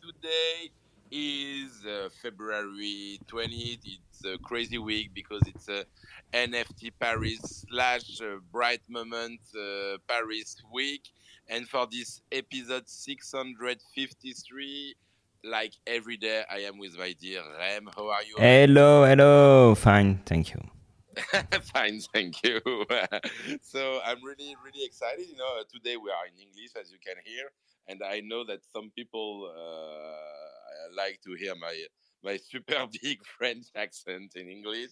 Today is uh, February 20th. It's a crazy week because it's a NFT Paris slash uh, Bright Moment uh, Paris week. And for this episode 653, like every day, I am with my dear Rem. How are you? Hello, hello. Fine, thank you. Fine, thank you. so I'm really, really excited. You know, today we are in English, as you can hear, and I know that some people uh, like to hear my my super big French accent in English.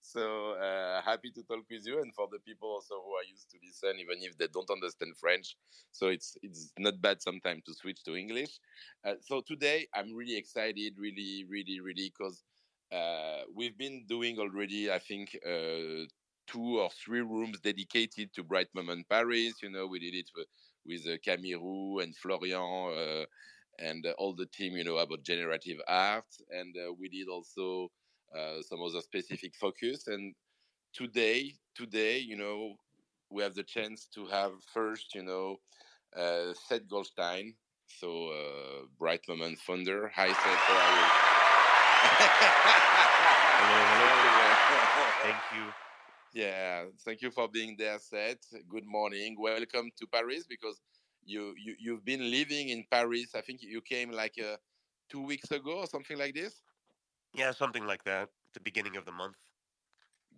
So uh, happy to talk with you, and for the people also who are used to listen, even if they don't understand French. So it's it's not bad sometimes to switch to English. Uh, so today I'm really excited, really, really, really, because uh, we've been doing already, I think, uh, two or three rooms dedicated to Bright Moment Paris. You know, we did it with, uh, Camille and Florian uh, and uh, all the team, you know, about generative art. And uh, we did also some other specific focus. And today, today, you know, we have the chance to have first, you know, Seth Goldstein, so Bright Moment founder. Hi, Seth, how are you? hello, hello. Thank you. Yeah, thank you for being there, Seth. Good morning. Welcome to Paris because you, you you've been living in Paris. I think you came like uh, two weeks ago or something like this. Yeah, something like that. The beginning of the month.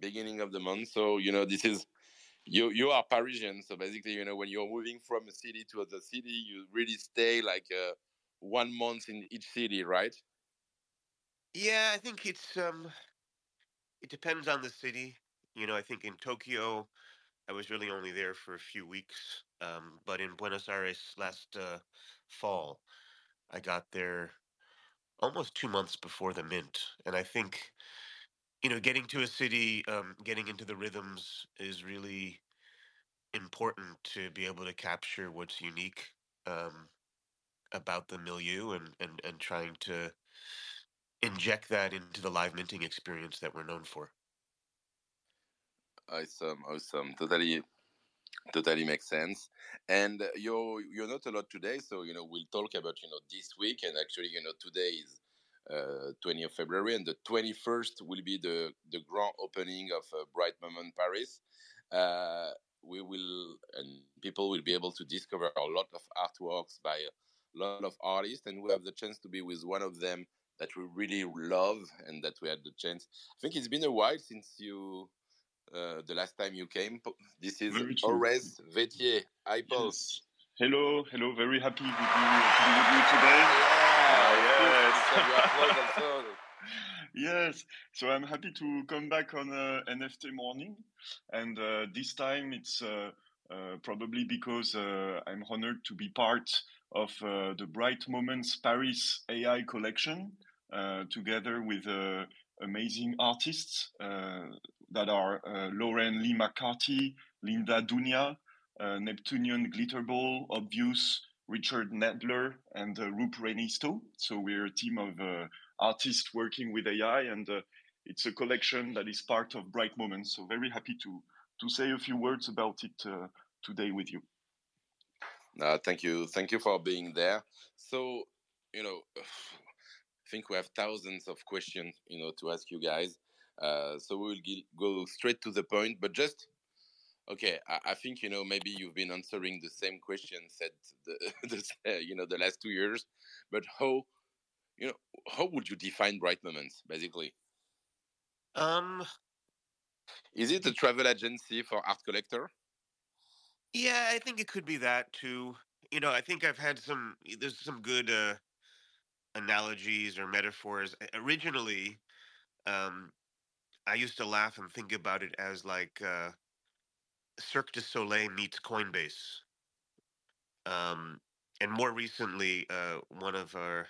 Beginning of the month. So you know this is you you are Parisian. So basically, you know when you're moving from a city to another city, you really stay like uh, one month in each city, right? Yeah, I think it's um it depends on the city. You know, I think in Tokyo I was really only there for a few weeks. Um, but in Buenos Aires last uh, fall, I got there almost two months before the mint. And I think, you know, getting to a city, um, getting into the rhythms is really important to be able to capture what's unique um, about the milieu and, and, and trying to inject that into the live minting experience that we're known for. Awesome, awesome. Totally, totally makes sense. And uh, you're you're not a lot today, so you know we'll talk about you know this week. And actually, you know today is uh, 20th of February, and the 21st will be the the grand opening of uh, Bright Moment Paris. Uh, we will and people will be able to discover a lot of artworks by a lot of artists, and we have the chance to be with one of them that we really love and that we had the chance. I think it's been a while since you, uh, the last time you came. This is Aurece Vettier. Hi, Paul. Yes. Hello, hello. Very happy with you, to be with you today. Yeah, uh, yes. yes. So I'm happy to come back on uh, NFT morning, and uh, this time it's uh, uh, probably because uh, I'm honored to be part of the Bright Moments Paris AI collection. Uh, together with uh, amazing artists uh, that are Lauren Lee McCarthy, Linda Dounia, Neptunian Glitterball, Obvious, Richard Nadler, and uh, Roope Rainisto. So we're a team of uh, artists working with AI, and uh, it's a collection that is part of Bright Moments. So very happy to to say a few words about it today with you. Uh, thank you, thank you for being there. So you know, think we have thousands of questions, you know, to ask you guys. Uh, so we will go straight to the point. But just okay, I, I, think you know maybe you've been answering the same questions that the, the you know the last two years. But how you know how would you define bright moments basically? Um, is it a travel agency for art collector? Yeah, I think it could be that too. You know, I think I've had some. There's some good. uh analogies or metaphors. Originally, um, I used to laugh and think about it as like uh, Cirque du Soleil meets Coinbase. Um, and more recently, uh, one of our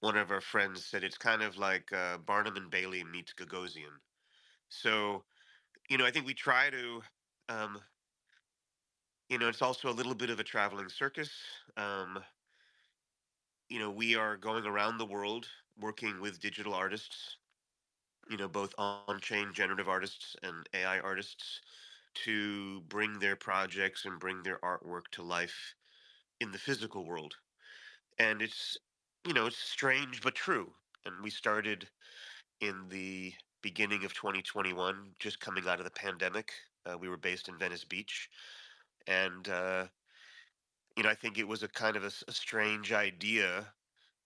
one of our friends said it's kind of like uh, Barnum and Bailey meets Gagosian. So, you know, I think we try to, um, you know, it's also a little bit of a traveling circus. Um, you know, we are going around the world working with digital artists, you know, both on chain generative artists and AI artists to bring their projects and bring their artwork to life in the physical world. And it's, you know, it's strange but true. And we started in the beginning of 2021, just coming out of the pandemic. Uh, we were based in Venice Beach. And, uh, you know, I think it was a kind of a, a strange idea,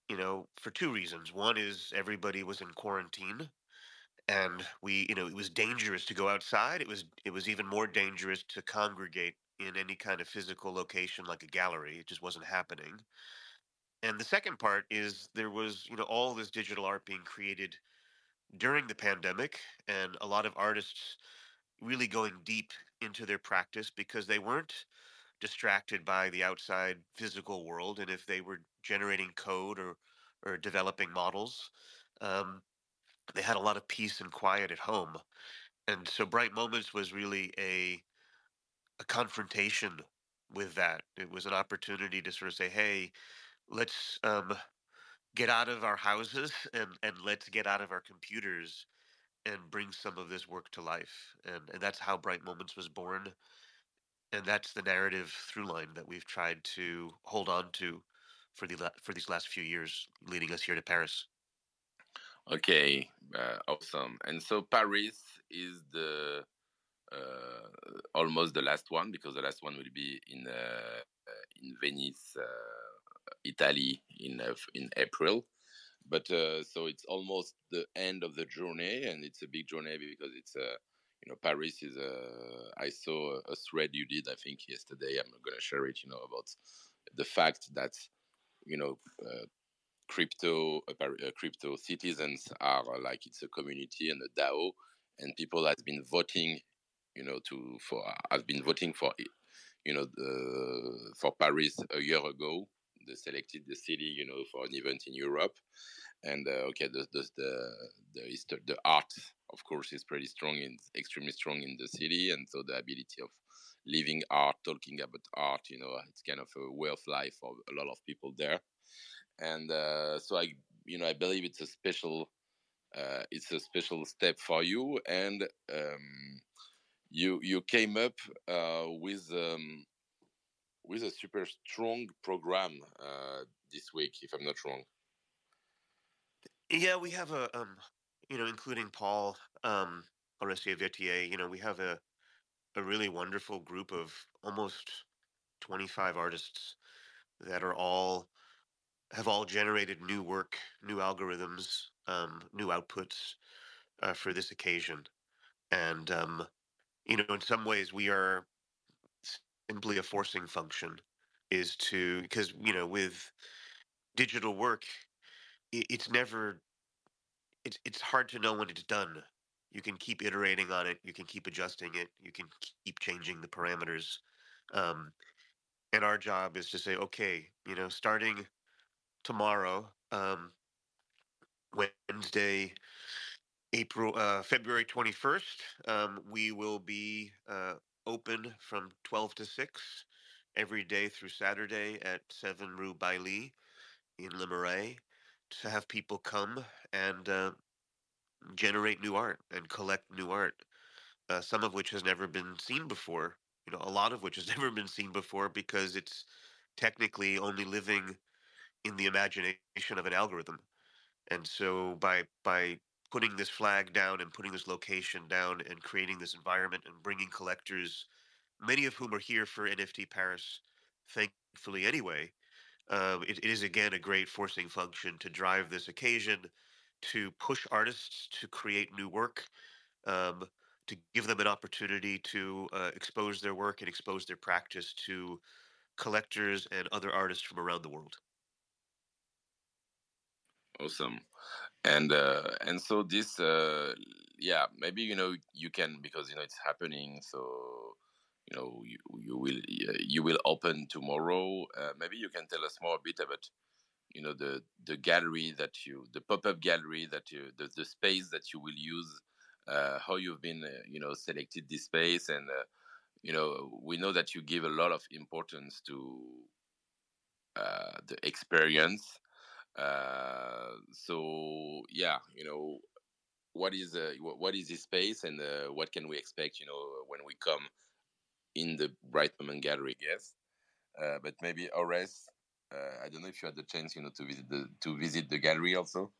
you know, for two reasons. One is everybody was in quarantine and we you know it was dangerous to go outside. It was it was even more dangerous to congregate in any kind of physical location like a gallery. It just wasn't happening. And the second part is there was you know all this digital art being created during the pandemic and a lot of artists really going deep into their practice because they weren't distracted by the outside physical world and if they were generating code or or developing models um, they had a lot of peace and quiet at home. And so bright moments was really a a confrontation with that. It was an opportunity to sort of say hey let's um, get out of our houses and and let's get out of our computers and bring some of this work to life. And and that's how bright moments was born and that's the narrative through line that we've tried to hold on to for the for these last few years leading us here to paris Okay, uh, awesome. And so Paris is the uh, almost the last one because the last one will be in uh, in Venice, uh, Italy, in uh, in April. But uh, so it's almost the end of the journey, and it's a big journey because it's a you know Paris is a. I saw a thread you did I think yesterday. I'm not gonna share it. You know about the fact that you know crypto uh, uh, crypto citizens are uh, like it's a community and a DAO, and people has been voting, you know, to for has been voting for, you know, the, for Paris a year ago. They selected the city, you know, for an event in Europe, and uh, okay, the the the the, the art, of course, is pretty strong and extremely strong in the city, and so the ability of living art, talking about art, you know, it's kind of a way of life for a lot of people there and uh, so I, you know, I believe it's a special, uh, it's a special step for you, and um, you you came up uh, with um, with a super strong program uh, this week, if I'm not wrong. Yeah, we have a, um, you know, including Paul um, Vettier, you know, we have a a really wonderful group of almost 25 artists that are all have all generated new work, new algorithms, um, new outputs uh, for this occasion. And, um, you know, in some ways, we are simply a forcing function is to, because, you know, with digital work, it's never, it's, it's hard to know when it's done. You can keep iterating on it, you can keep adjusting it, you can keep changing the parameters. Um, and our job is to say, okay, you know, starting tomorrow, um, Wednesday, April, uh, February 21st. Um, we will be uh, open from 12 to 6 every day through Saturday at 7 Rue Bailly in Le Marais to have people come and uh, generate new art and collect new art, uh, some of which has never been seen before. You know, a lot of which has never been seen before because it's technically only living in the imagination of an algorithm. And so by by putting this flag down and putting this location down and creating this environment and bringing collectors, many of whom are here for NFT Paris, thankfully anyway, uh, it, it is again a great forcing function to drive this occasion, to push artists to create new work, um, to give them an opportunity to uh, expose their work and expose their practice to collectors and other artists from around the world. Awesome. And uh, and so this uh, yeah maybe you know you can because you know it's happening so you know you, you will you will open tomorrow. Uh, maybe you can tell us more a bit about you know the the gallery that you the pop-up gallery that you the, the space that you will use uh, how you've been uh, you know selected this space. And uh, you know we know that you give a lot of importance to uh, the experience. Uh, so yeah, you know, what is uh, what is this space? And uh, what can we expect? You know, when we come in the Bright Moment Gallery, yes. uh, but maybe Aurece. Uh, I don't know if you had the chance, you know, to visit the to visit the gallery also.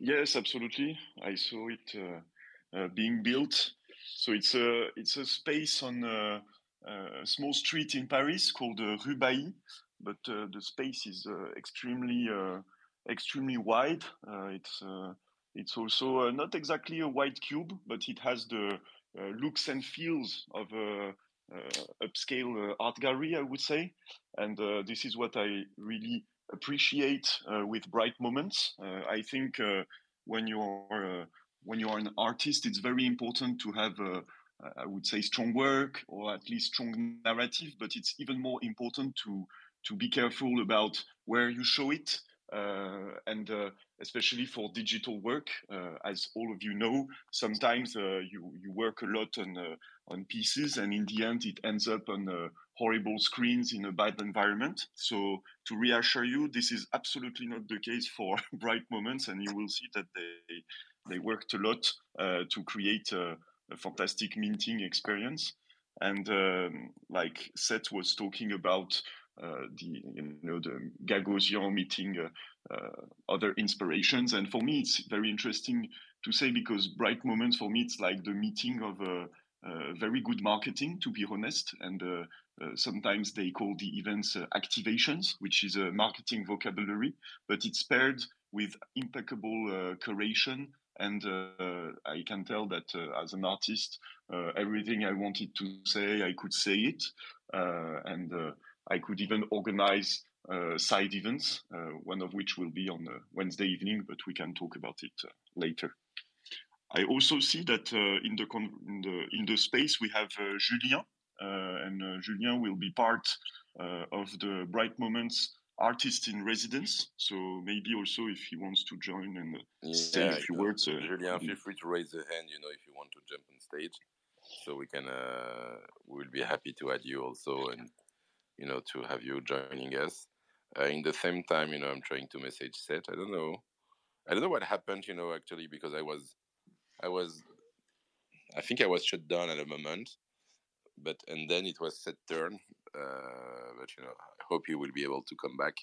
Yes, absolutely. I saw it uh, uh, being built. So it's a it's a space on a, a small street in Paris called uh, Rue Bailly, but uh, the space is uh, extremely uh, extremely wide. it's it's also not exactly a white cube, but it has the looks and feels of a upscale art gallery, I would say. And this is what I really appreciate uh, with bright moments. Uh, I think uh, when you are when you are an artist, it's very important to have I would say strong work or at least strong narrative, but it's even more important to to be careful about where you show it uh, and uh, especially for digital work, uh, as all of you know, sometimes you you work a lot on on pieces, and in the end, it ends up on horrible screens in a bad environment. So to reassure you, this is absolutely not the case for bright moments, and you will see that they they worked a lot uh, to create a, a, fantastic minting experience. And um, like Seth was talking about uh, the you know the Gagosian meeting uh, uh, other inspirations, and for me it's very interesting to say because bright moments for me it's like the meeting of a uh, very good marketing, to be honest. And uh, uh, sometimes they call the events activations, which is a marketing vocabulary, but it's paired with impeccable curation. And I can tell that as an artist, everything I wanted to say, I could say it. and I could even organize uh, side events, uh, one of which will be on Wednesday evening, but we can talk about it uh, later. I also see that uh, in the in the in the space we have uh, Julien, uh, and Julien will be part of the Bright Moments artist in residence. So maybe also if he wants to join and yeah, say a few words. Uh, Julien, feel free to raise a hand. You know, if you want to jump on stage, so we can. Uh, we will be happy to add you also, and you know, to have you joining us. Uh, in the same time, you know, I'm trying to message Seth. I don't know. I don't know what happened. You know, actually, because I was I was, I think I was shut down at a moment, but and then it was set turn. Uh, but you know, I hope you will be able to come back.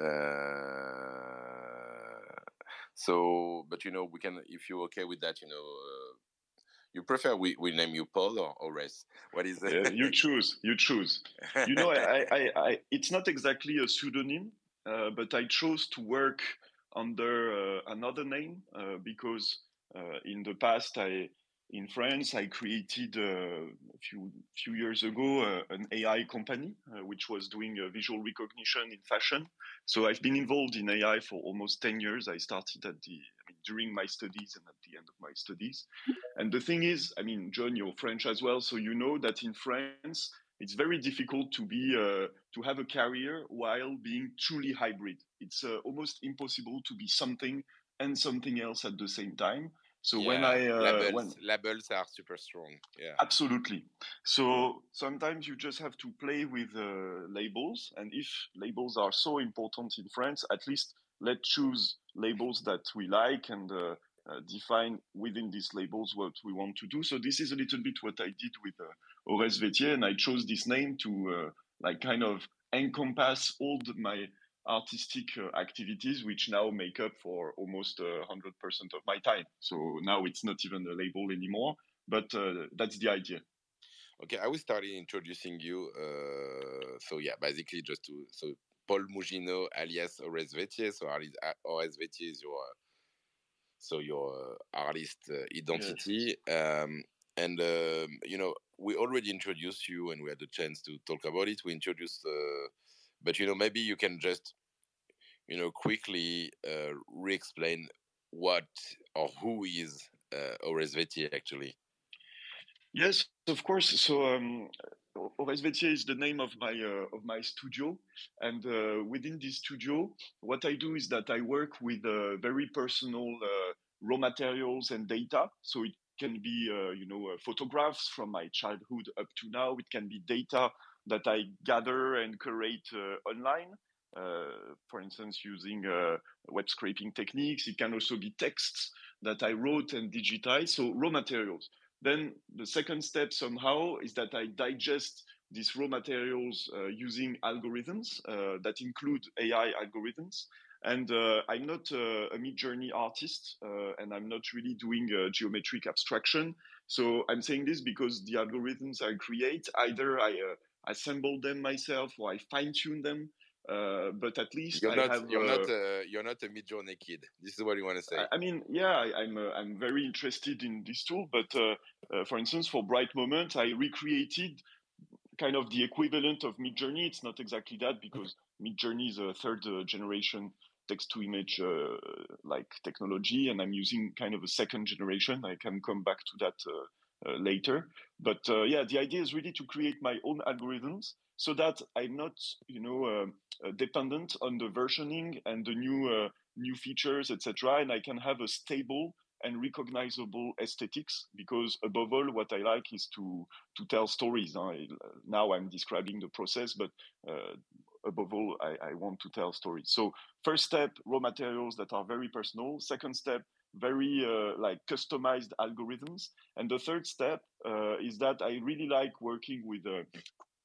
Uh, so, but you know, we can if you're okay with that, you know. Uh, you prefer we, we name you Paul or, or Res? What is it? You choose. You choose. You know, I, I, I, it's not exactly a pseudonym, uh, but I chose to work under uh, another name uh, because in the past, I in France, I created uh, a few few years ago uh, an AI company uh, which was doing uh, visual recognition in fashion. So I've been involved in AI for almost ten years. I started at the during my studies and at the end of my studies. And the thing is, I mean, John, you're French as well, so you know that in France it's very difficult to be uh, to have a career while being truly hybrid. It's almost impossible to be something and something else at the same time. So yeah, when I uh, labels, when, labels are super strong. Yeah, absolutely. So sometimes you just have to play with uh, labels, and if labels are so important in France, at least let's choose labels that we like and uh, uh define within these labels what we want to do. So this is a little bit what I did with uh, Aurece Vettier, and I chose this name to uh, like kind of encompass all the, my artistic uh, activities, which now make up for almost uh, 100% of my time. So now it's not even a label anymore, but uh, that's the idea. Okay, I will start introducing you. Uh, so yeah, basically just to so Paul Mouginot alias Aurece. So Aurece Vettier is your so your artist identity. Yes. Um, and um, you know we already introduced you, and we had the chance to talk about it. We introduced uh, but you know maybe you can just you know quickly uh, re-explain what or who is uh, actually. Yes, of course. So um, is the name of my uh, of my studio, and uh, within this studio, what I do is that I work with uh, very personal uh, raw materials and data. So it can be, uh, you know, uh, photographs from my childhood up to now. It can be data that I gather and curate uh, online. Uh, for instance, using uh, web scraping techniques. It can also be texts that I wrote and digitized. So raw materials. Then the second step somehow is that I digest these raw materials uh, using algorithms uh, that include AI algorithms. And uh, I'm not a Midjourney artist, and I'm not really doing geometric abstraction. So I'm saying this because the algorithms I create, either I assemble them myself or I fine tune them. Uh, but at least you're I not have, you're uh, not a, you're not a Midjourney kid. This is what you want to say. I, I mean, yeah, I, am I'm, I'm very interested in this tool. But uh, for instance, for Bright Moment, I recreated kind of the equivalent of Midjourney. It's not exactly that because Midjourney is a third generation text to image uh, like technology, and I'm using kind of a second generation. I can come back to that uh, uh, Uh, later. But uh, yeah, the idea is really to create my own algorithms so that I'm not, you know, um, uh, dependent on the versioning and the new new features, etc. And I can have a stable and recognizable aesthetics because above all what i like is to to tell stories now i'm describing the process but uh, above all, I, I want to tell stories. So first step, raw materials that are very personal. Second step, very uh, like customized algorithms. And the third step uh, is that I really like working with uh,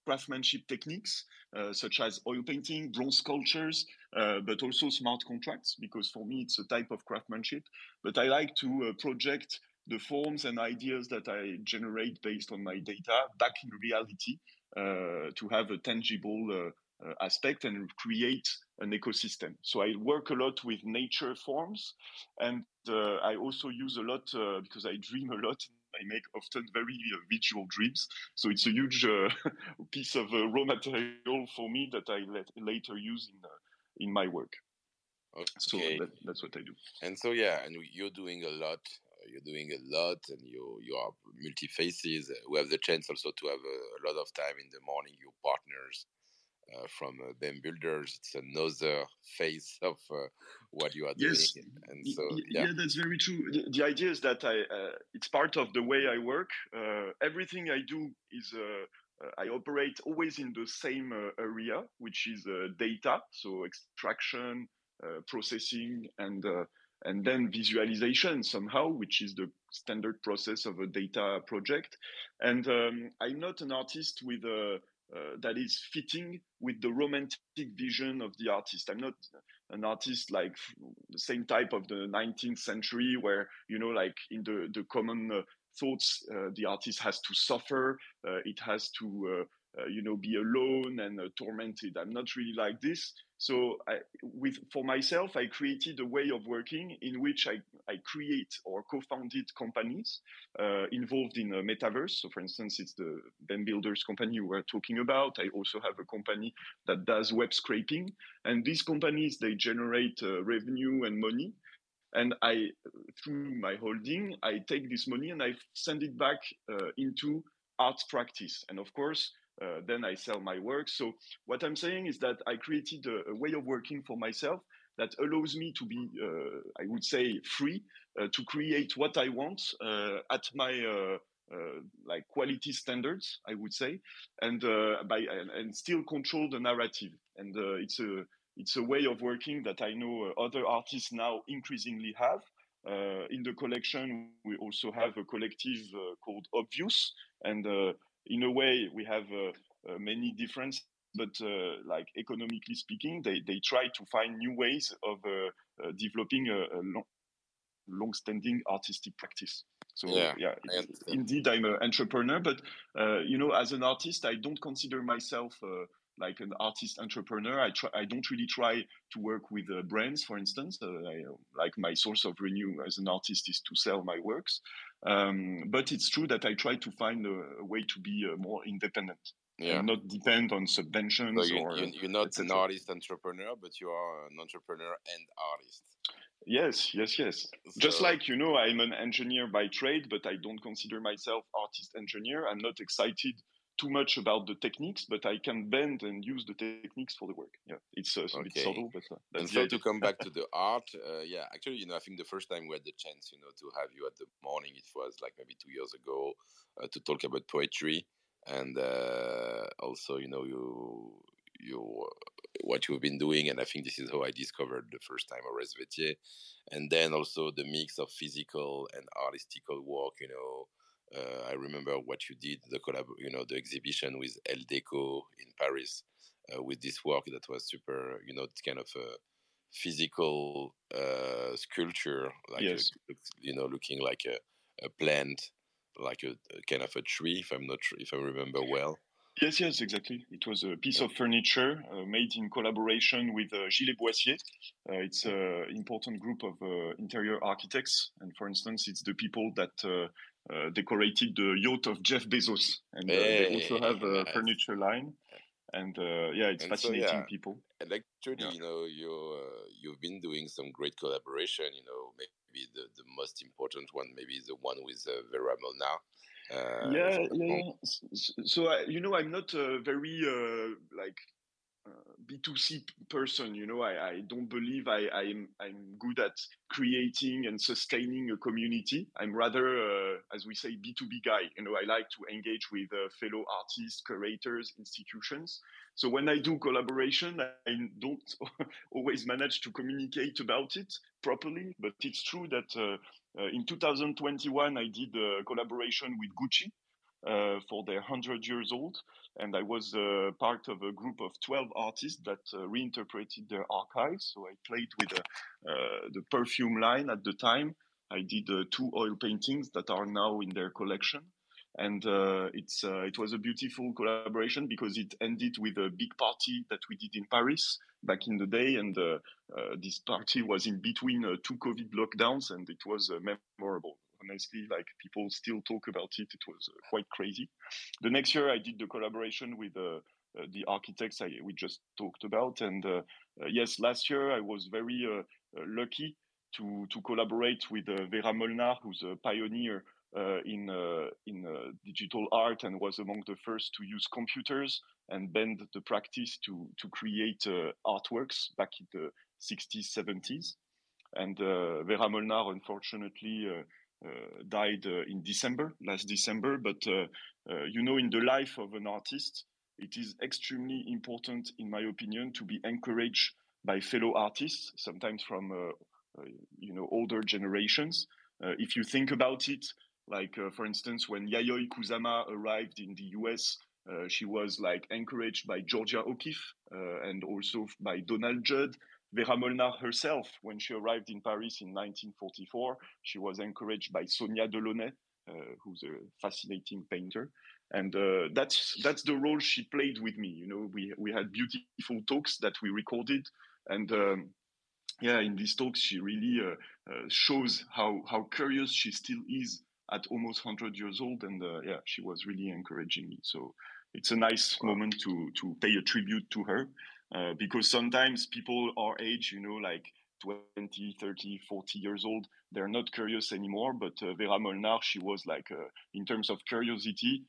craftsmanship techniques uh, such as oil painting, bronze sculptures, uh, but also smart contracts because for me it's a type of craftsmanship. But I like to uh, project the forms and ideas that I generate based on my data back in reality to have a tangible aspect and create an ecosystem. So I work a lot with nature forms, and uh, I also use a lot uh, because I dream a lot. I make often very uh, visual dreams, so it's a huge uh, piece of uh, raw material for me that I let, later use in in my work. Okay. So that, that's what I do. And so yeah, and you're doing a lot you're doing a lot and you you are multi faces. we have the chance also to have a, a, lot of time in the morning. Your partners uh, from uh, BEM Builders. It's another phase of uh, what you are yes. doing. And so, yeah. yeah. that's very true. The, the, idea is that I, uh, it's part of the way I work. Uh, everything I do is uh, I operate always in the same area, which is data, so extraction, processing, and and then visualization somehow, which is the standard process of a data project. And um, I'm not an artist with a uh, that is fitting with the romantic vision of the artist. I'm not an artist like the same type of the 19th century where, you know, like in the, the common uh, thoughts, uh, the artist has to suffer, uh, it has to, uh, uh, you know, be alone and tormented. I'm not really like this. So I, with for myself, I created a way of working in which I, I create or co-founded companies uh, involved in a metaverse. So for instance, it's the Ben Builders company we were talking about. I also have a company that does web scraping. And these companies, they generate uh, revenue and money. And I, through my holding, I take this money and I send it back uh, into art practice. And of course, uh, then I sell my work. So what I'm saying is that I created a, a way of working for myself that allows me to be, uh, I would say, free uh, to create what I want uh, at my uh, uh, like quality standards, I would say, and by and, and, still control the narrative. And it's a it's a way of working that I know other artists now increasingly have. in the collection, we also have a collective called Obvious, and in a way, we have uh, uh, many differences but uh, like economically speaking, they, they try to find new ways of uh, uh, developing a, a long, long-standing artistic practice. So yeah, yeah indeed, I'm an entrepreneur, but uh, you know, as an artist, I don't consider myself like an artist entrepreneur. I try, I don't really try to work with brands, for instance. I, like my source of revenue as an artist is to sell my works. Um, but it's true that I try to find a, a way to be uh, more independent. Yeah. And not depend on subventions so you, or. You, are not an artist entrepreneur, but you are an entrepreneur and artist. Yes, yes, yes. So, Just like you know, I'm an engineer by trade, but I don't consider myself artist engineer. I'm not excited too much about the techniques, but I can bend and use the techniques for the work. Yeah, it's, uh, okay. a bit subtle, but uh, and so to come back to the art, uh, yeah, actually, you know, I think the first time we had the chance, you know, to have you at the morning, it was like maybe two years ago, uh, to talk about poetry, and uh, also, you know, you you what you've been doing, and I think this is how I discovered the first time Aurece Vettier, and then also the mix of physical and artistical work, you know uh, I remember what you did, the collab, you know, the exhibition with Elle Deco in Paris, uh, with this work that was super, you know, kind of a physical uh, sculpture, like yes. a, you know, looking like a, a plant, like a, a, kind of a tree, if I'm not if I remember well. Yes, yes, exactly. It was a piece of furniture uh, made in collaboration with uh, Gilles Boissier. Uh, it's an important group of uh, interior architects, and for instance, it's the people that uh, decorated the yacht of Jeff Bezos, and hey, they also have a nice. furniture line. And yeah, it's and fascinating so, yeah. people. And actually, Yeah. you know, you you've been doing some great collaboration. You know, maybe the, the most important one, maybe the one with Vera Molnar. Uh, yeah, yeah. So, so I, you know, I'm not a very uh, like uh, B2C person. You know, I, I don't believe I, I'm I'm good at creating and sustaining a community. I'm rather, uh, as we say, B2B guy. You know, I like to engage with uh, fellow artists, curators, institutions. So when I do collaboration, I don't always manage to communicate about it properly. But it's true that uh, uh, in 2021, I did a collaboration with Gucci uh, for their 100 years old. And I was uh, part of a group of 12 artists that uh, reinterpreted their archives. So I played with uh, the perfume line at the time. I did uh, two oil paintings that are now in their collection. And uh, it's uh, it was a beautiful collaboration because it ended with a big party that we did in Paris back in the day, and this party was in between two COVID lockdowns, and it was memorable honestly like people still talk about it. It was uh, quite crazy. The next year i did the collaboration with uh, uh, the architects I, we just talked about. And uh, uh, yes last year i was very uh, lucky to to collaborate with vera molnar who's a pioneer in in digital art and was among the first to use computers and bend the practice to to create artworks back in the 60s 70s and vera molnar unfortunately uh, died uh, in December, last December. But uh, you know, in the life of an artist, it is extremely important, in my opinion, to be encouraged by fellow artists, sometimes from you know older generations. if you think about it, like for instance, when Yayoi Kusama arrived in the U.S. Uh, she was like encouraged by Georgia O'Keeffe uh, and also by Donald Judd. Vera Molnar herself, when she arrived in Paris in 1944, she was encouraged by Sonia Delaunay, uh, who's a fascinating painter. And uh, that's that's the role she played with me. You know, we we had beautiful talks that we recorded, and um, yeah, in these talks she really uh, shows how how curious she still is at almost 100 years old. And uh, yeah she was really encouraging me. So it's a nice moment to to pay a tribute to her uh, because sometimes people our age you know like 20 30 40 years old they're not curious anymore but uh, vera molnar she was like in terms of curiosity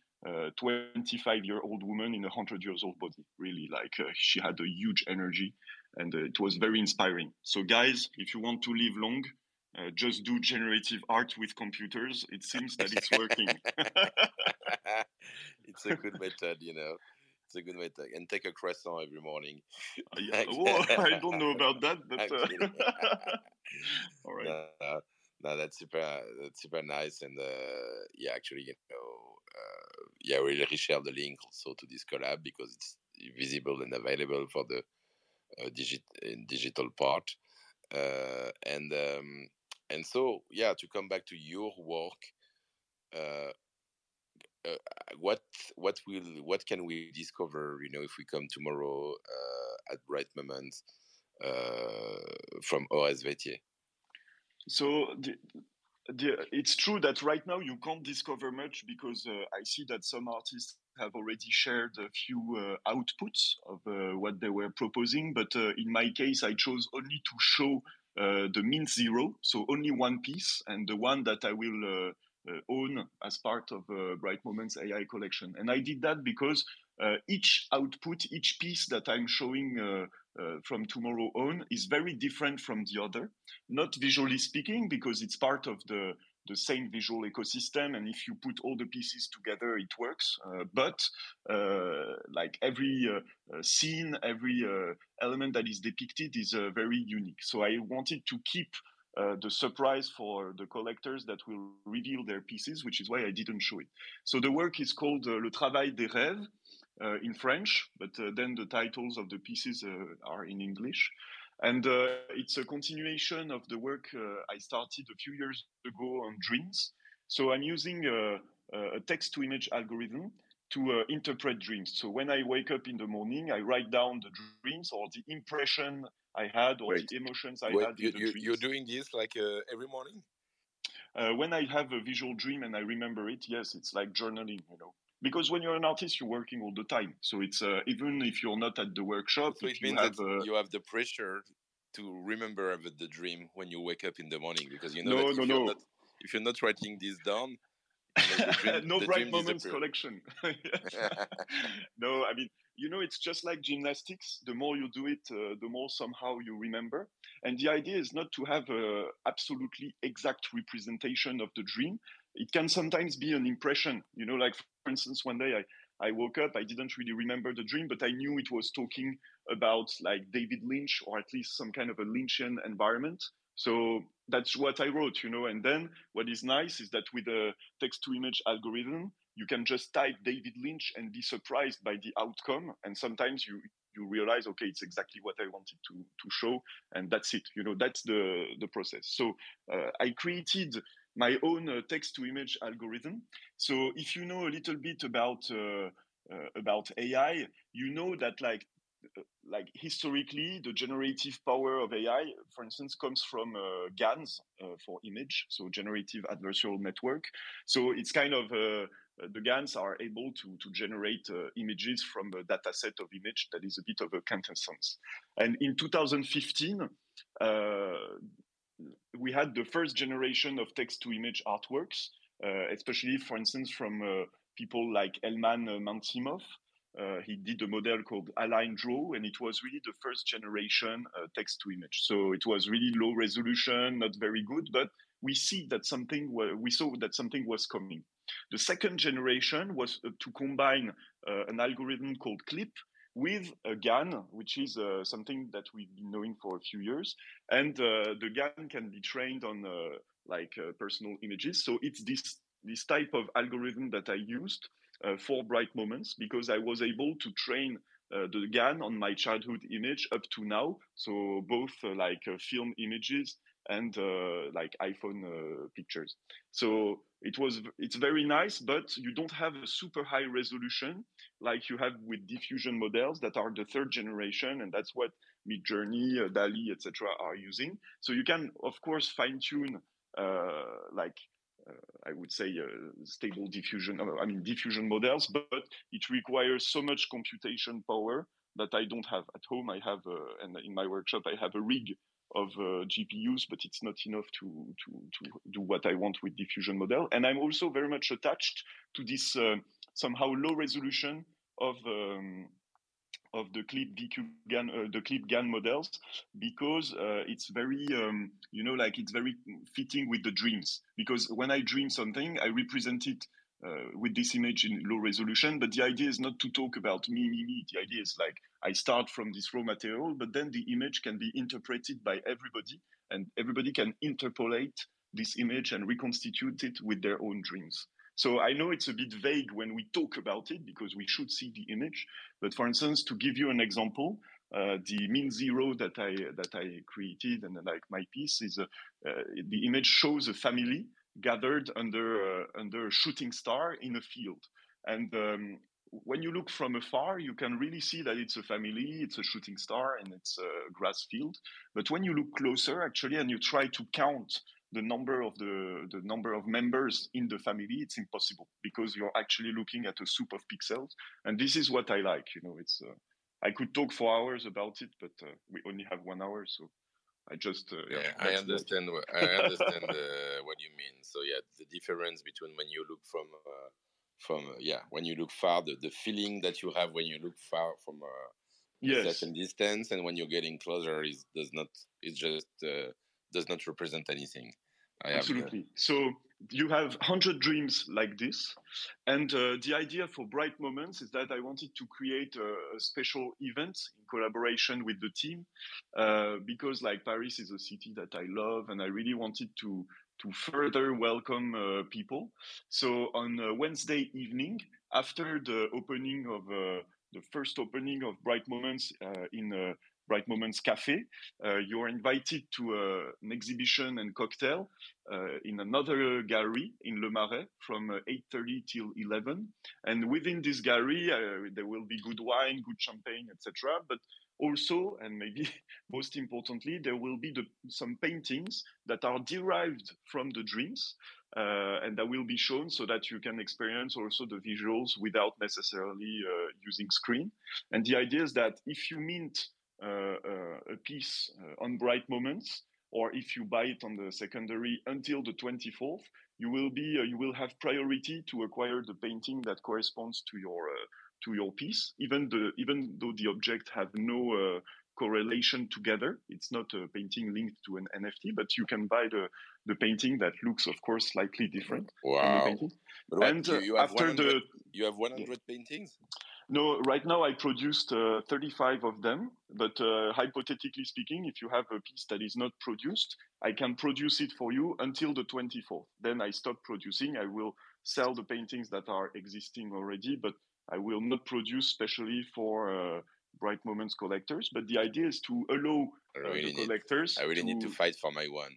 25 year old woman in a 100 years old body really like she had a huge energy and it was very inspiring so guys if you want to live long uh, just do generative art with computers. It seems that it's working. it's a good method, you know. It's a good method. And take a croissant every morning. Uh, yeah. oh, I don't know about that, but uh... all right. No, no, that's super. That's super nice, and uh, yeah, actually, you know, uh, yeah, we really share the link also to this collab because it's visible and available for the uh, digit digital part. Uh, and um, and so yeah to come back to your work uh, uh, what what will what can we discover you know if we come tomorrow uh, at bright moments from Aurece Vettier so the, the, it's true that right now you can't discover much because I see that some artists have already shared a few uh, outputs of uh, what they were proposing. But uh, in my case, I chose only to show the Mint Zero, so only one piece, and the one that I will own as part of Bright Moments AI collection. And I did that because each output, each piece that I'm showing uh, from tomorrow on is very different from the other. Not visually speaking, because it's part of the the same visual ecosystem, and if you put all the pieces together, it works. Uh, but uh, like every uh, scene, every element that is depicted is very unique. So I wanted to keep uh, the surprise for the collectors that will reveal their pieces, which is why I didn't show it. So the work is called uh, Le Travail des Rêves uh, in French, but uh, then the titles of the pieces uh, are in English. And it's a continuation of the work I started a few years ago on dreams. So I'm using a, text to image algorithm to interpret dreams. So when I wake up in the morning, I write down the dreams or the impression I had or Wait. the emotions I Wait, had. You, you, you're doing this like uh, every morning? Uh, when I have a visual dream and I remember it, yes, it's like journaling, you know. Because when you're an artist, you're working all the time. So it's uh, even if you're not at the workshop. So it means have, that uh, you have the pressure to remember the dream when you wake up in the morning because you know no, that if, no. You're not, if you're not writing this down, dream, no bright moments collection. no, I mean, you know, it's just like gymnastics. The more you do it, uh, the more somehow you remember. And the idea is not to have a absolutely exact representation of the dream. It can sometimes be an impression. You know, like for instance, one day I, I woke up, I didn't really remember the dream, but I knew it was talking about like David Lynch or at least some kind of a Lynchian environment. So that's what I wrote, you know. And then what is nice is that with a text to image algorithm, you can just type David Lynch and be surprised by the outcome. And sometimes you you realize, okay, it's exactly what I wanted to to show, and that's it. You know, that's the the process. So uh, I created my own uh, text to image algorithm. So if you know a little bit about uh, uh about AI, you know that like like historically, the generative power of AI, for instance, comes from uh, GANs uh, for image, so generative adversarial network. So it's kind of uh, the GANs are able to, to generate uh, images from a data set of image that is a bit of a quintessence. And in 2015, uh, we had the first generation of text to image artworks, uh, especially, for instance, from people like Elman Mansimov, uh, he did a model called alignDRAW, and it was really the first generation uh, text to image. So it was really low resolution, not very good, but we see that something we saw that something was coming. The second generation was uh, to combine uh, an algorithm called CLIP with a GAN, which is uh, something that we've been knowing for a few years, and the GAN can be trained on like personal images. So it's this this type of algorithm that I used uh, for bright moments because I was able to train uh, the GAN on my childhood image up to now. So both uh, like film images and uh, like iPhone uh, pictures. So it was it's very nice, but you don't have a super high resolution like you have with diffusion models that are the third generation, and that's what Midjourney, DALL-E, etc. are using. So you can of course fine tune like I would say uh, stable diffusion, uh, I mean diffusion models, but it requires so much computation power that I don't have at home. I have, uh, and in my workshop, I have a rig of uh, GPUs, but it's not enough to, to, to do what I want with diffusion model. And I'm also very much attached to this uh, somehow low resolution of um, of the clip GAN, uh, the clip GAN models, because uh, it's very, um, you know, like it's very fitting with the dreams. Because when I dream something, I represent it uh, with this image in low resolution. But the idea is not to talk about me, me, me. The idea is like I start from this raw material, but then the image can be interpreted by everybody, and everybody can interpolate this image and reconstitute it with their own dreams. So I know it's a bit vague when we talk about it because we should see the image. But for instance, to give you an example, uh, the mint zero that I that I created and like my piece is uh, uh, the image shows a family gathered under uh, under a shooting star in a field, and um, when you look from afar, you can really see that it's a family, it's a shooting star, and it's a grass field. But when you look closer, actually, and you try to count the number of the, the number of members in the family, it's impossible because you're actually looking at a soup of pixels. And this is what I like. You know, it's uh, I could talk for hours about it, but uh, we only have one hour, so I just uh, yeah. yeah I understand. What, I understand uh, what you mean. So yeah, the difference between when you look from uh, from uh, yeah when you look far, the, the feeling that you have when you look far from a yes. certain distance, and when you're getting closer is does not. It's just does not represent anything. I Absolutely. So you have 100 dreams like this. And uh, the idea for Bright Moments is that I wanted to create a, a special event in collaboration with the team uh, because, like, Paris is a city that I love and I really wanted to. To further welcome uh, people. So on Wednesday evening, after the opening of uh, the first opening of Bright Moments uh, in Bright Moments Cafe. Uh, you're invited to uh, an exhibition and cocktail uh, in another gallery in Le Marais from 8.30 till 11. And within this gallery, there will be good wine, good champagne, etc. But also, and maybe most importantly, there will be the, some paintings that are derived from the dreams uh, and that will be shown so that you can experience also the visuals without necessarily uh, using screen. And the idea is that if you mint Uh, uh, a piece uh, on bright moments, or if you buy it on the secondary until the 24th, you will be uh, you will have priority to acquire the painting that corresponds to your to your piece, even the even though the object have no correlation together. It's not a painting linked to an NFT, but you can buy the, the painting that looks, of course, slightly different. Wow! and uh, you, after the you have 100 yeah. paintings. No, right now I produced uh, 35 of them, but uh, hypothetically speaking, if you have a piece that is not produced, I can produce it for you until the 24th. Then I stop producing. I will sell the paintings that are existing already, but I will not produce specially for uh, Bright Moments collectors. But the idea is to allow uh, really the collectors. I really to... need to fight for my one.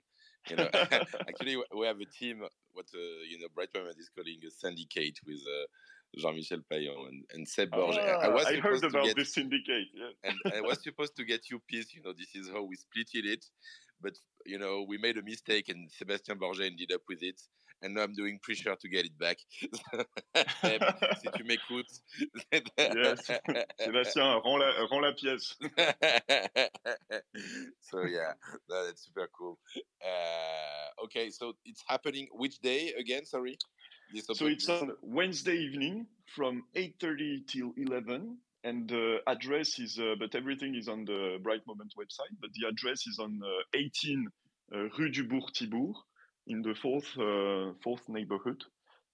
You know, actually, we have a team. What uh, you know, Bright Moments is calling a syndicate with uh, Jean-Michel Pailhon and, and Seb Borget. I, was I heard about get, this syndicate. Yeah. and I was supposed to get you piece. You know, this is how we split it. But you know, we made a mistake, and Sébastien Borget ended up with it. And now I'm doing pressure to get it back. si tu m'écoutes. yes. Sébastien, rends la, rends la pièce. so yeah, that's super cool. Uh, okay, so it's happening which day again? Sorry. So it's on Wednesday evening from 8.30 till 11 and the address is, uh, but everything is on the Bright Moment website, but the address is on uh, 18 uh, Rue du Bourg-Thibourg in the fourth, uh, fourth neighborhood.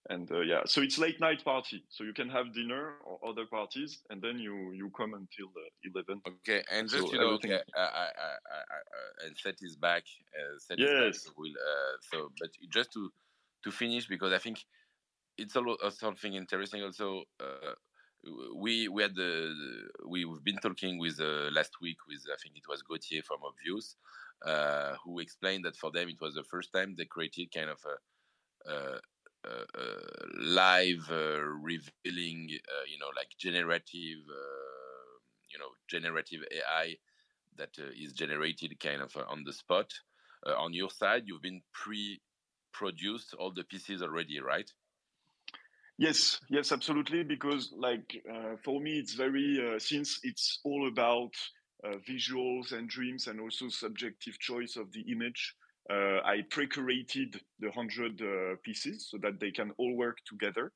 And uh, yeah, so it's late night party. So you can have dinner or other parties, and then you you come until uh, 11. Okay, and just so you know, okay, I, I, I, and Seth is back. Seth yes. Is back, so, we'll, so, but just to to finish because I think it's a lot, uh, something interesting also. Uh, we we had the we've been talking with uh, last week with I think it was Gauthier from Obvious, uh, who explained that for them it was the first time they created kind of a, a, a, a live uh, revealing, uh, you know, like generative, you know, generative AI that is generated kind of on the spot. on your side, you've been pre-produced all the pieces already, right? Yes, yes, absolutely. Because like uh, for me, it's very uh, since it's all about uh, visuals and dreams and also subjective choice of the image. Uh, I pre-created the hundred uh, pieces so that they can all work together.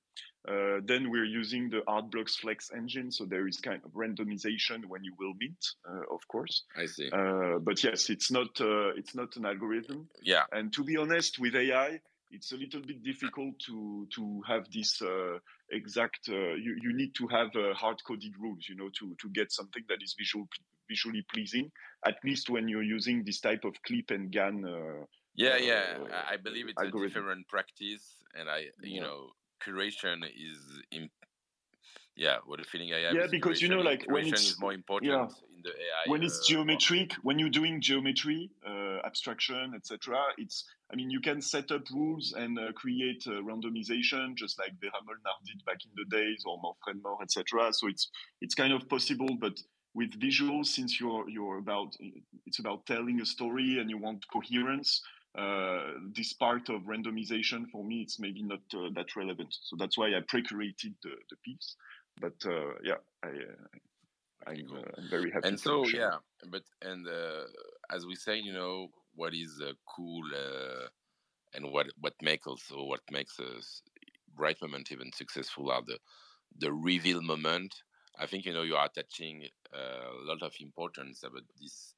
Uh, then we're using the Artblocks Flex engine, so there is kind of randomization when you will mint, of course. I see. but yes, it's not it's not an algorithm. Yeah. And to be honest, with AI, it's a little bit difficult to to have this uh, exact. Uh, you you need to have uh, hard coded rules, you know, to to get something that is visual visually pleasing. At least when you're using this type of clip and GAN. Uh, yeah, yeah, I believe it's algorithm. a different practice, and I you yeah. know curation is imp- yeah what the feeling i have yeah because you know like when it's is more important yeah. in the ai when it's uh, geometric when you're doing geometry uh, abstraction etc it's i mean you can set up rules and uh, create uh, randomization just like Vera Molnar did back in the days or Manfred Mohr etc so it's it's kind of possible but with visuals since you're you're about it's about telling a story and you want coherence uh, this part of randomization for me it's maybe not uh, that relevant. So that's why i pre-created the, the piece but uh, yeah, I, uh, I'm. I'm, very happy. And so yeah, but and uh, as we say, you know, what is cool and what what makes also what makes us bright moment even successful are the the reveal moment. I think you know you are attaching a lot of importance about this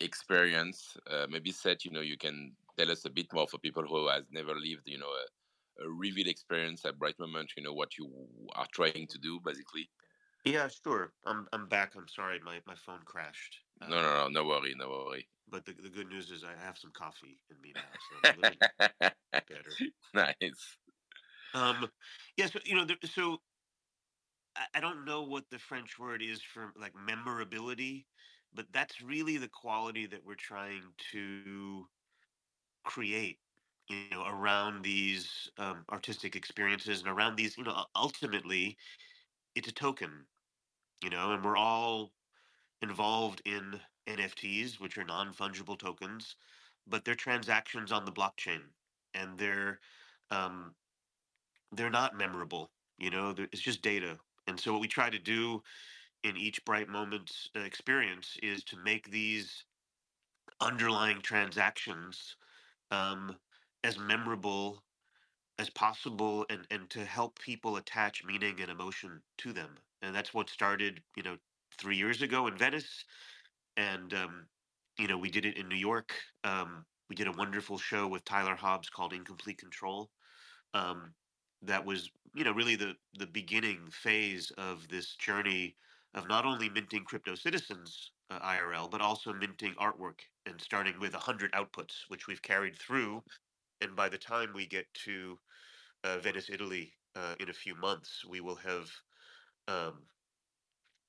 experience. Uh, maybe Seth, you know, you can tell us a bit more for people who has never lived, you know, a, reveal experience at Bright Moment. You know what you are trying to do, basically. Yeah, sure. I'm I'm back. I'm sorry, my, my phone crashed. Uh, no, no, no, no worry, no worry. But the the good news is I have some coffee in me now, so better. Nice. Um, yeah. So you know, there, so I, I don't know what the French word is for like memorability, but that's really the quality that we're trying to create you know around these um, artistic experiences and around these you know ultimately it's a token you know and we're all involved in nfts which are non-fungible tokens but they're transactions on the blockchain and they're um, they're not memorable you know it's just data and so what we try to do in each bright moments uh, experience is to make these underlying transactions um, as memorable as possible and, and to help people attach meaning and emotion to them. And that's what started, you know, three years ago in Venice. And, um, you know, we did it in New York. Um, we did a wonderful show with Tyler Hobbs called Incomplete Control. Um, that was, you know, really the, the beginning phase of this journey of not only minting crypto citizens uh, IRL, but also minting artwork and starting with 100 outputs, which we've carried through. And by the time we get to uh, Venice, Italy, uh, in a few months, we will have um,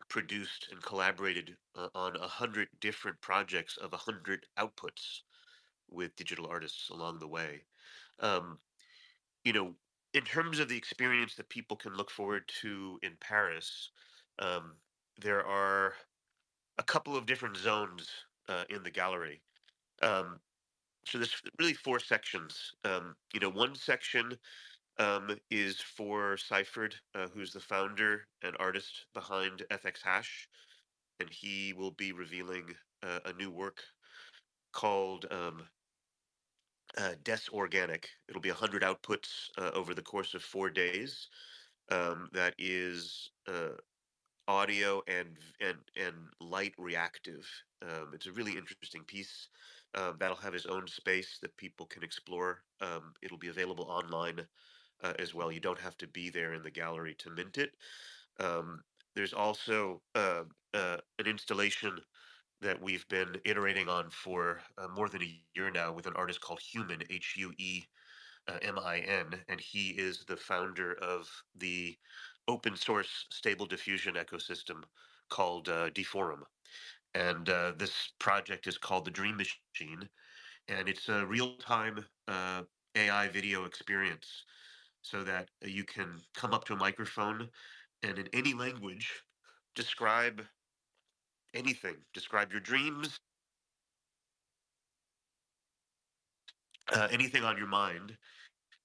produced and collaborated uh, on 100 different projects of a 100 outputs with digital artists along the way. Um, you know, in terms of the experience that people can look forward to in Paris, um, there are a couple of different zones uh, in the gallery. Um, so there's really four sections. Um, you know, one section um, is for ciphrd, uh, who's the founder and artist behind FX Hash, and he will be revealing uh, a new work called um, uh, Des Organic. It'll be 100 outputs uh, over the course of four days. Um, that is uh, audio and and and light reactive. Um, it's a really interesting piece. Um, that'll have his own space that people can explore. Um, it'll be available online uh, as well. You don't have to be there in the gallery to mint it. Um, there's also uh, uh, an installation that we've been iterating on for uh, more than a year now with an artist called Huemin, H U E uh, M I N, and he is the founder of the open source stable diffusion ecosystem called uh, Deforum. And uh, this project is called the Dream Machine, and it's a real time uh, AI video experience so that you can come up to a microphone and in any language describe anything, describe your dreams, uh, anything on your mind,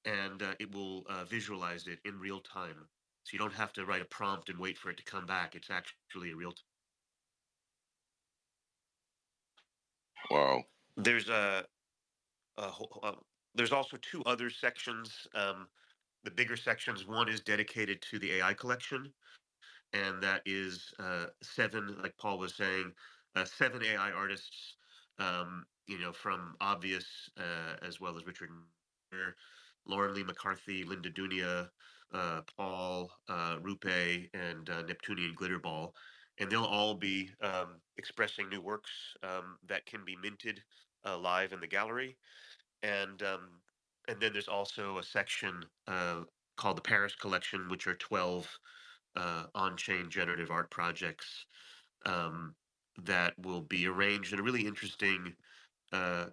and uh, it will uh, visualize it in real time. So you don't have to write a prompt and wait for it to come back. It's actually a real time. Wow. There's a, a, a, uh, there's also two other sections. Um, the bigger sections. One is dedicated to the AI collection, and that is uh, seven, like Paul was saying, uh, seven AI artists. Um, you know, from Obvious uh, as well as Richard, Lauren Lee McCarthy, Linda Dounia, uh, Paul, uh, Roope, and Neptunian Glitterball, and they'll all be um, expressing new works um, that can be minted uh, live in the gallery, and um, and then there's also a section uh, called the Paris Collection, which are twelve uh, on-chain generative art projects um, that will be arranged in a really interesting kind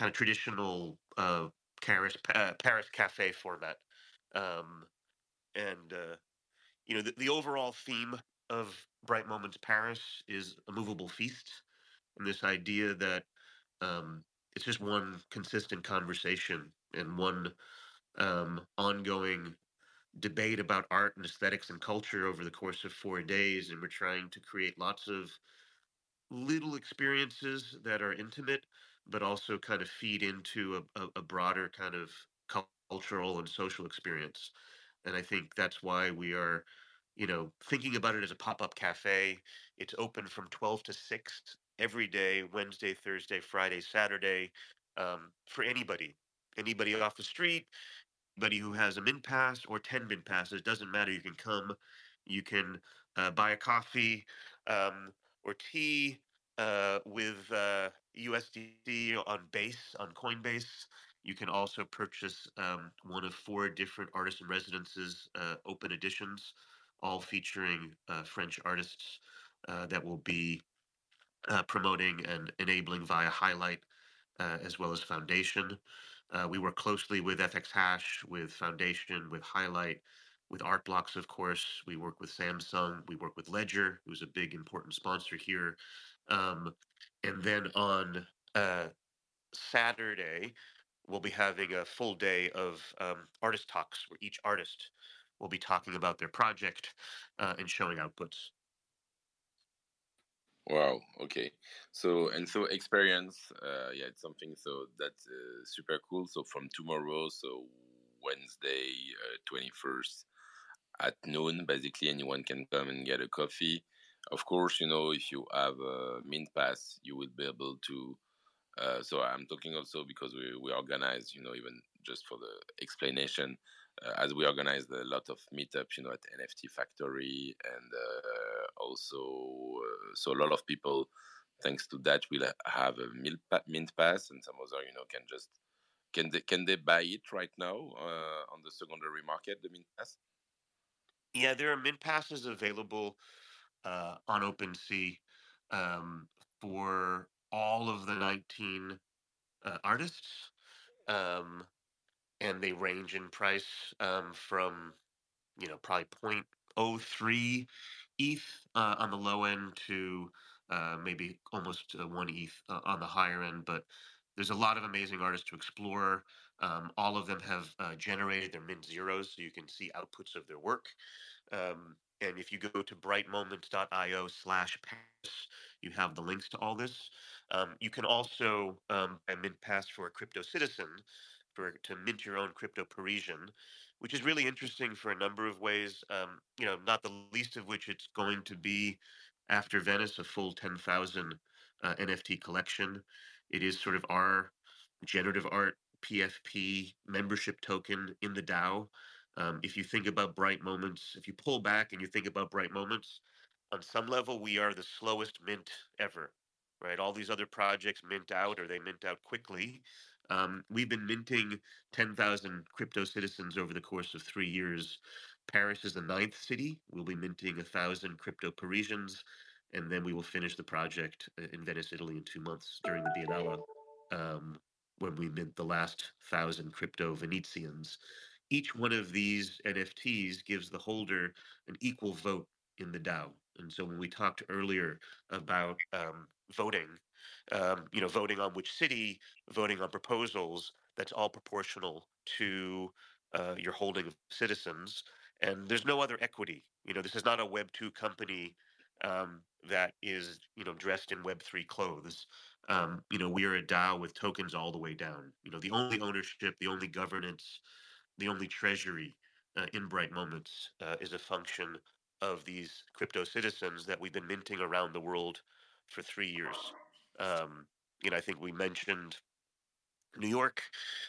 of traditional Paris Paris cafe format. Um, and uh, you know the, the overall theme of bright moments paris is a movable feast and this idea that um, it's just one consistent conversation and one um, ongoing debate about art and aesthetics and culture over the course of four days and we're trying to create lots of little experiences that are intimate but also kind of feed into a, a, a broader kind of cultural and social experience. And I think that's why we are, you know, thinking about it as a pop up cafe. It's open from 12 to 6 every day, Wednesday, Thursday, Friday, Saturday, um, for anybody, anybody off the street, anybody who has a mint pass or 10 mint passes, doesn't matter. You can come, you can uh, buy a coffee um, or tea uh, with uh, USDC on base, on Coinbase. You can also purchase um, one of four different artist in residences uh, open editions, all featuring uh, French artists uh, that will be uh, promoting and enabling via Highlight uh, as well as Foundation. Uh, we work closely with FX Hash, with Foundation, with Highlight, with Art Blocks, of course. We work with Samsung. We work with Ledger, who's a big important sponsor here. Um, and then on Saturday, we'll be having a full day of um, artist talks where each artist will be talking about their project uh, and showing outputs. Wow. Okay. So and so experience. Uh, yeah, it's something. So that's uh, super cool. So from tomorrow, so Wednesday, twenty uh, first at noon, basically anyone can come and get a coffee. Of course, you know if you have a mint pass, you will be able to. Uh, so I'm talking also because we we organize, you know, even just for the explanation, uh, as we organized a lot of meetups, you know, at NFT Factory, and uh, also uh, so a lot of people, thanks to that, will have a mint pass, and some other, you know, can just can they can they buy it right now on the secondary market, the mint pass? Yeah, there are mint passes available uh, on OpenSea um, for all of the 19 uh, artists. Um, and they range in price um, from you know probably 0.03 ETH uh, on the low end to uh, maybe almost uh, one ETH uh, on the higher end. But there's a lot of amazing artists to explore. Um, all of them have uh, generated their mint zeros, so you can see outputs of their work. Um, and if you go to brightmoments.io slash pass, you have the links to all this. Um, you can also um, buy mint pass for a crypto citizen for to mint your own crypto Parisian, which is really interesting for a number of ways. Um, you know, not the least of which it's going to be after Venice a full ten thousand uh, NFT collection. It is sort of our generative art PFP membership token in the DAO. Um, if you think about Bright Moments, if you pull back and you think about Bright Moments, on some level, we are the slowest mint ever, right? All these other projects mint out or they mint out quickly. Um, we've been minting 10,000 crypto citizens over the course of three years. Paris is the ninth city. We'll be minting a thousand crypto Parisians, and then we will finish the project uh, in Venice, Italy, in two months during the Biennale, um, when we mint the last thousand crypto Venetians. Each one of these NFTs gives the holder an equal vote in the DAO. And so when we talked earlier about um, voting, um, you know, voting on which city, voting on proposals, that's all proportional to uh, your holding of citizens. And there's no other equity. You know, this is not a Web two company um, that is, you know, dressed in Web three clothes. Um, you know, we are a DAO with tokens all the way down. You know, the only ownership, the only governance, the only treasury uh, in Bright Moments uh, is a function of these crypto citizens that we've been minting around the world for three years. Um, you know, I think we mentioned New York,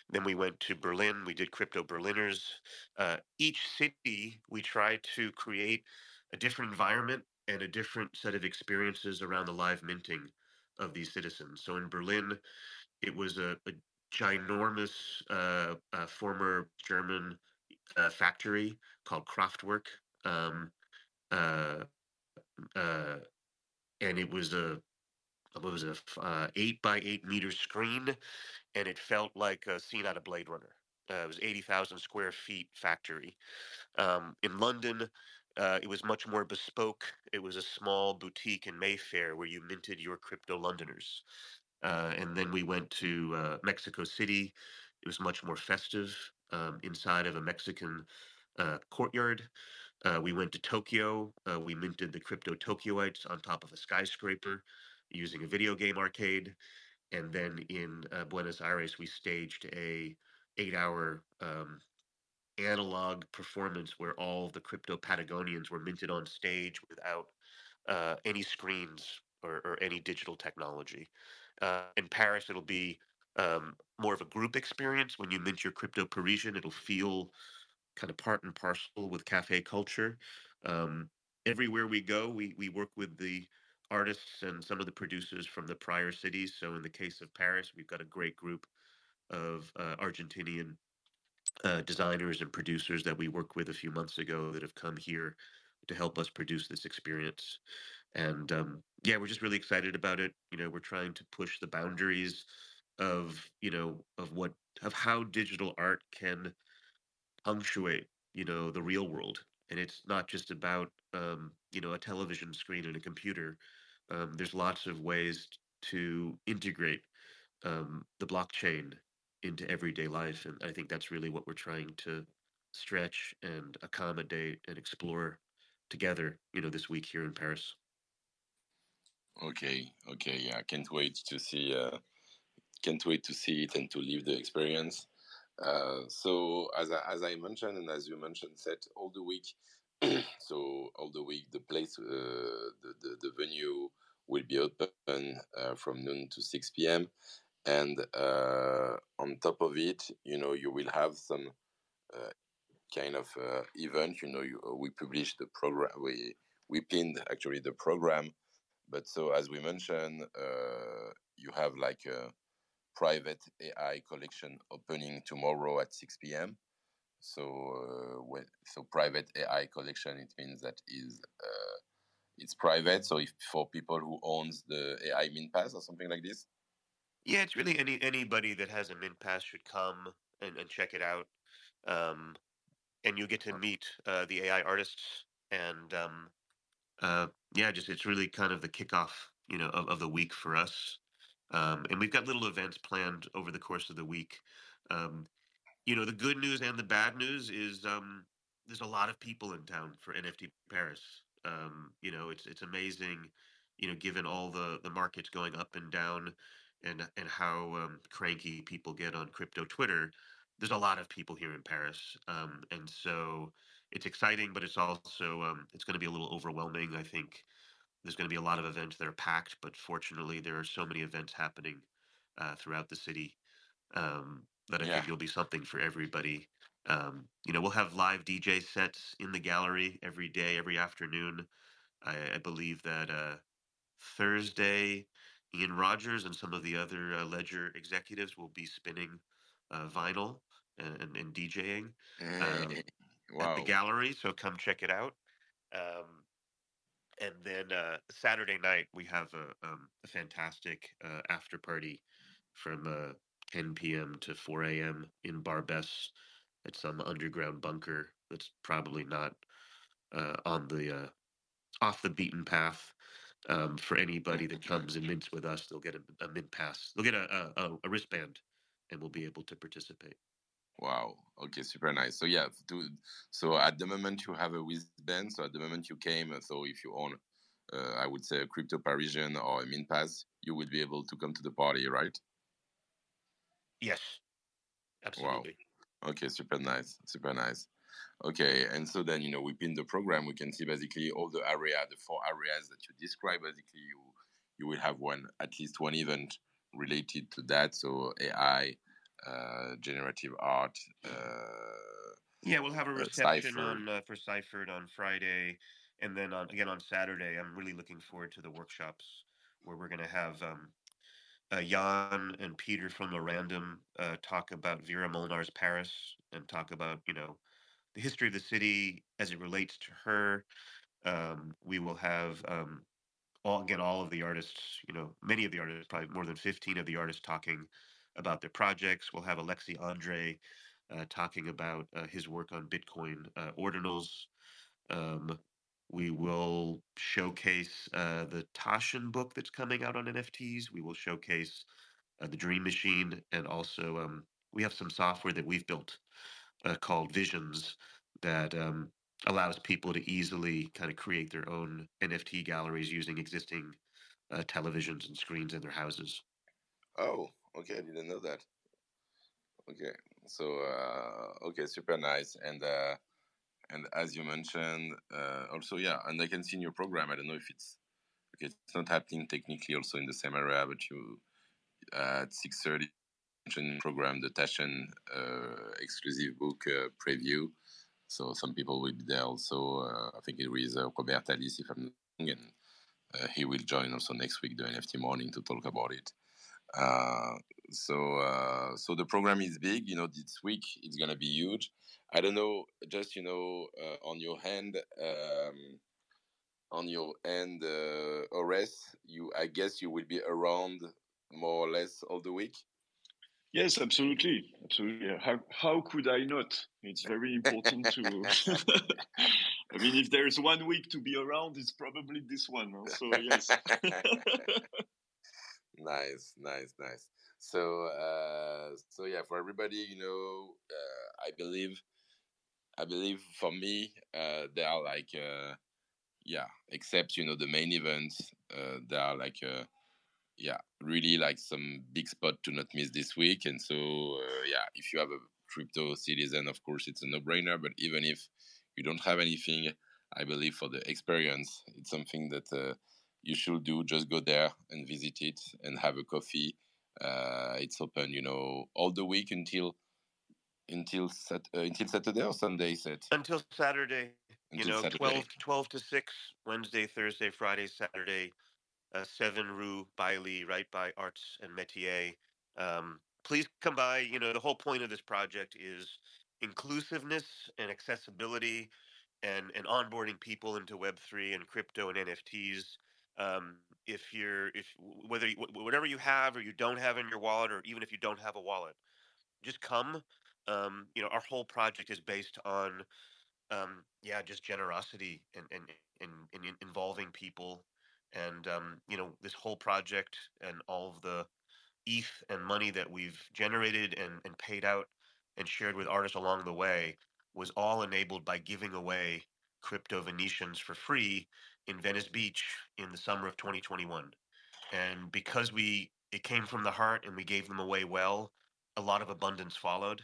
then we went to Berlin. We did crypto Berliners. Uh, each city, we tried to create a different environment and a different set of experiences around the live minting of these citizens. So in Berlin, it was a, a ginormous uh, uh, former German uh, factory called Kraftwerk. Um, uh, uh, and it was a what was it, uh, eight by eight meter screen, and it felt like a scene out of Blade Runner. Uh, it was eighty thousand square feet factory. Um, in London, uh, it was much more bespoke. It was a small boutique in Mayfair where you minted your crypto Londoners. Uh, and then we went to uh, Mexico City. It was much more festive um, inside of a Mexican uh, courtyard. Uh, we went to Tokyo. Uh, we minted the crypto Tokyoites on top of a skyscraper using a video game arcade. And then in uh, Buenos Aires, we staged a eight-hour um, analog performance where all the crypto Patagonians were minted on stage without uh, any screens or, or any digital technology. Uh, in Paris, it'll be um, more of a group experience. When you mint your crypto Parisian, it'll feel kind of part and parcel with cafe culture. Um, everywhere we go, we we work with the artists and some of the producers from the prior cities. So in the case of Paris, we've got a great group of uh, Argentinian uh, designers and producers that we worked with a few months ago that have come here to help us produce this experience. And um, yeah, we're just really excited about it. You know, we're trying to push the boundaries of you know of what of how digital art can punctuate you know the real world and it's not just about um, you know a television screen and a computer um, there's lots of ways to integrate um, the blockchain into everyday life and i think that's really what we're trying to stretch and accommodate and explore together you know this week here in paris. Okay okay yeah can't wait to see uh, can't wait to see it and to live the experience uh, so as I, as I mentioned and as you mentioned, said all the week. so all the week, the place, uh, the, the the venue will be open uh, from noon to six p.m. And uh, on top of it, you know, you will have some uh, kind of event. You know, you, we published the program. We we pinned actually the program. But so as we mentioned, you have like a private AI collection opening tomorrow at 6 p.m. So, uh, when, so private AI collection, it means that is uh, it's private. So, if for people who owns the AI Mint Pass or something like this. Yeah, it's really any anybody that has a Mint Pass should come and, and check it out. Um, and you get to meet uh, the AI artists and um, uh, yeah, just it's really kind of the kickoff, you know, of, of the week for us. Um, and we've got little events planned over the course of the week. Um, you know, the good news and the bad news is um, there's a lot of people in town for NFT Paris. Um, you know, it's it's amazing. You know, given all the the markets going up and down, and and how um, cranky people get on crypto Twitter, there's a lot of people here in Paris, um, and so it's exciting, but it's also it's going to be a little overwhelming. I think there's going to be a lot of events that are packed, but fortunately, there are so many events happening uh, throughout the city um, that I yeah. think there'll be something for everybody. Um, you know, we'll have live DJ sets in the gallery every day, every afternoon. I, I believe that uh, Thursday, Ian Rogers and some of the other uh, Ledger executives will be spinning uh, vinyl and, and, DJing um, wow. at the gallery. So come check it out. Um, and then uh, Saturday night we have a, um, a fantastic uh, after party from uh, 10 p.m. to 4 a.m. in Barbès at some underground bunker that's probably not uh, on the uh, off the beaten path. Um, for anybody that comes and mints with us, they'll get a, a mint pass. They'll get a, a, a wristband, and we'll be able to participate. Wow. Okay, super nice. So yeah, to, so at the moment you have a wristband. So at the moment you came, so if you own, uh, I would say a crypto Parisian or a Mint Pass, you would be able to come to the party, right? Yes, absolutely. Wow. Okay, super nice, super nice. Okay, and so then you know within the program we can see basically all the area, the four areas that you describe. Basically, you you will have one at least one event related to that. So AI, uh, generative art. Uh, yeah, we'll have a reception on uh, for ciphrd on Friday, and then on, again on Saturday. I'm really looking forward to the workshops where we're going to have um, uh, Jan and Peter from the Random uh, talk about Vera Molnar's Paris and talk about you know the history of the city as it relates to her. Um, we will have um, all again all of the artists, you know, many of the artists, probably more than fifteen of the artists talking about their projects. We'll have Alexis André uh, talking about uh, his work on Bitcoin uh, ordinals. Um, we will showcase uh, the Taschen book that's coming out on NFTs. We will showcase uh, the Dream Machine, and also um, we have some software that we've built uh, called Visions that um, allows people to easily kind of create their own NFT galleries using existing televisions and screens in their houses. Oh, Okay, I didn't know that. Okay, so uh, okay, super nice. And uh, and as you mentioned, uh, also yeah, and I can see in your program. I don't know if it's okay. it's not happening technically also in the same area, but you at six thirty program the Taschen uh, exclusive book uh, preview. So some people will be there also. Uh, I think it is uh, Robert Tallis, if I'm wrong, and uh, he will join also next week the NFT morning to talk about it. Uh, so uh, so the program is big. You know, this week it's gonna be huge. I don't know, just you know, uh, on your hand, um, on your end, uh, Aurece, you I guess you will be around more or less all the week. Yes, absolutely, absolutely. How how could I not? It's very important to. I mean, if there's one week to be around, it's probably this one. So yes. nice, nice, nice. So, uh, so yeah, for everybody, you know, uh, I believe, I believe for me, uh, there are like, uh, yeah, except you know the main events, uh, there are like, uh, yeah, really like some big spot to not miss this week. And so, uh, yeah, if you have a crypto citizen, of course, it's a no-brainer. But even if you don't have anything, I believe for the experience, it's something that uh, you should do. Just go there and visit it and have a coffee. Uh, it's open, you know, all the week until until sat- uh, until Saturday or Sunday. Set until Saturday. Until you know, Saturday. 12, 12 to six Wednesday, Thursday, Friday, Saturday. Uh, seven Rue Bailly, right by Arts and Métier. Um, please come by. You know, the whole point of this project is inclusiveness and accessibility and, and onboarding people into Web3 and crypto and NFTs. Um, if you're, if whether you, whatever you have or you don't have in your wallet, or even if you don't have a wallet, just come. Um, you know, our whole project is based on, um, yeah, just generosity and, and, and, and involving people and um, you know this whole project and all of the ETH and money that we've generated and, and paid out and shared with artists along the way was all enabled by giving away crypto Venetians for free in Venice Beach in the summer of 2021. And because we it came from the heart and we gave them away well, a lot of abundance followed.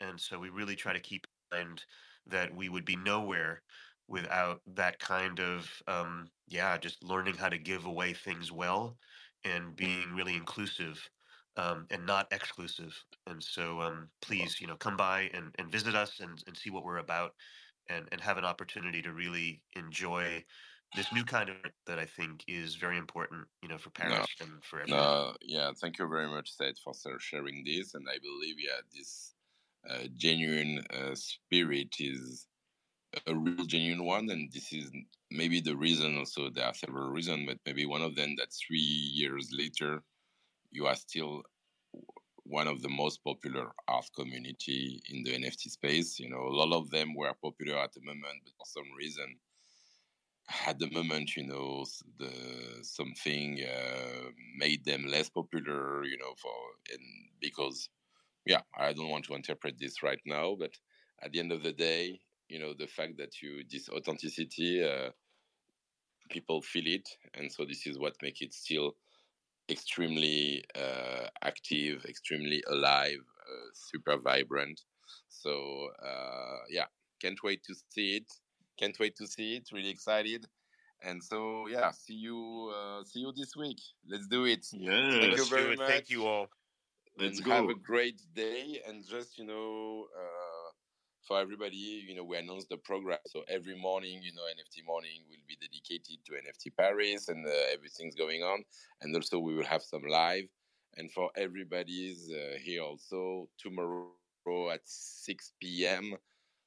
And so we really try to keep in mind that we would be nowhere without that kind of um, yeah just learning how to give away things well and being really inclusive um, and not exclusive and so um, please you know come by and, and visit us and, and see what we're about and, and have an opportunity to really enjoy this new kind of that I think is very important, you know, for Paris and for everyone. No, yeah, thank you very much, Seth, for sharing this. And I believe, yeah, this uh, genuine uh, spirit is a real genuine one. And this is maybe the reason also, there are several reasons, but maybe one of them that three years later, you are still one of the most popular art community in the NFT space. You know, a lot of them were popular at the moment, but for some reason, at the moment, you know, the something uh, made them less popular. You know, for and because yeah, I don't want to interpret this right now, but at the end of the day, you know, the fact that you this authenticity, uh, people feel it, and so this is what makes it still extremely uh, active, extremely alive, uh, super vibrant. So uh, yeah, can't wait to see it. Can't wait to see it. Really excited. And so yeah, see you uh, see you this week. Let's do it. Yes. Thank you very much. Thank you all. Let's and have a great day. And just you know, uh, for everybody, you know, we announced the program. So every morning, you know, NFT morning will be dedicated to NFT Paris, and uh, everything's going on. And also, we will have some live. And for everybody's uh, here also tomorrow at 6 p.m.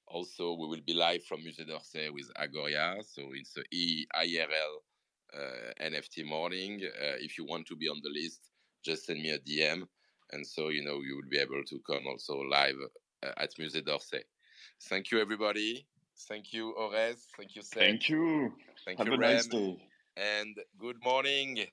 Also, we will be live from Musée d'Orsay with Agoria. So it's a E- IRL uh, NFT morning. Uh, if you want to be on the list, just send me a DM. And so, you know, you will be able to come also live uh, at Musée d'Orsay. Thank you, everybody. Thank you, Aurece. Thank you, Seth. Thank you. Thank Have you, a nice day. And good morning. Yeah.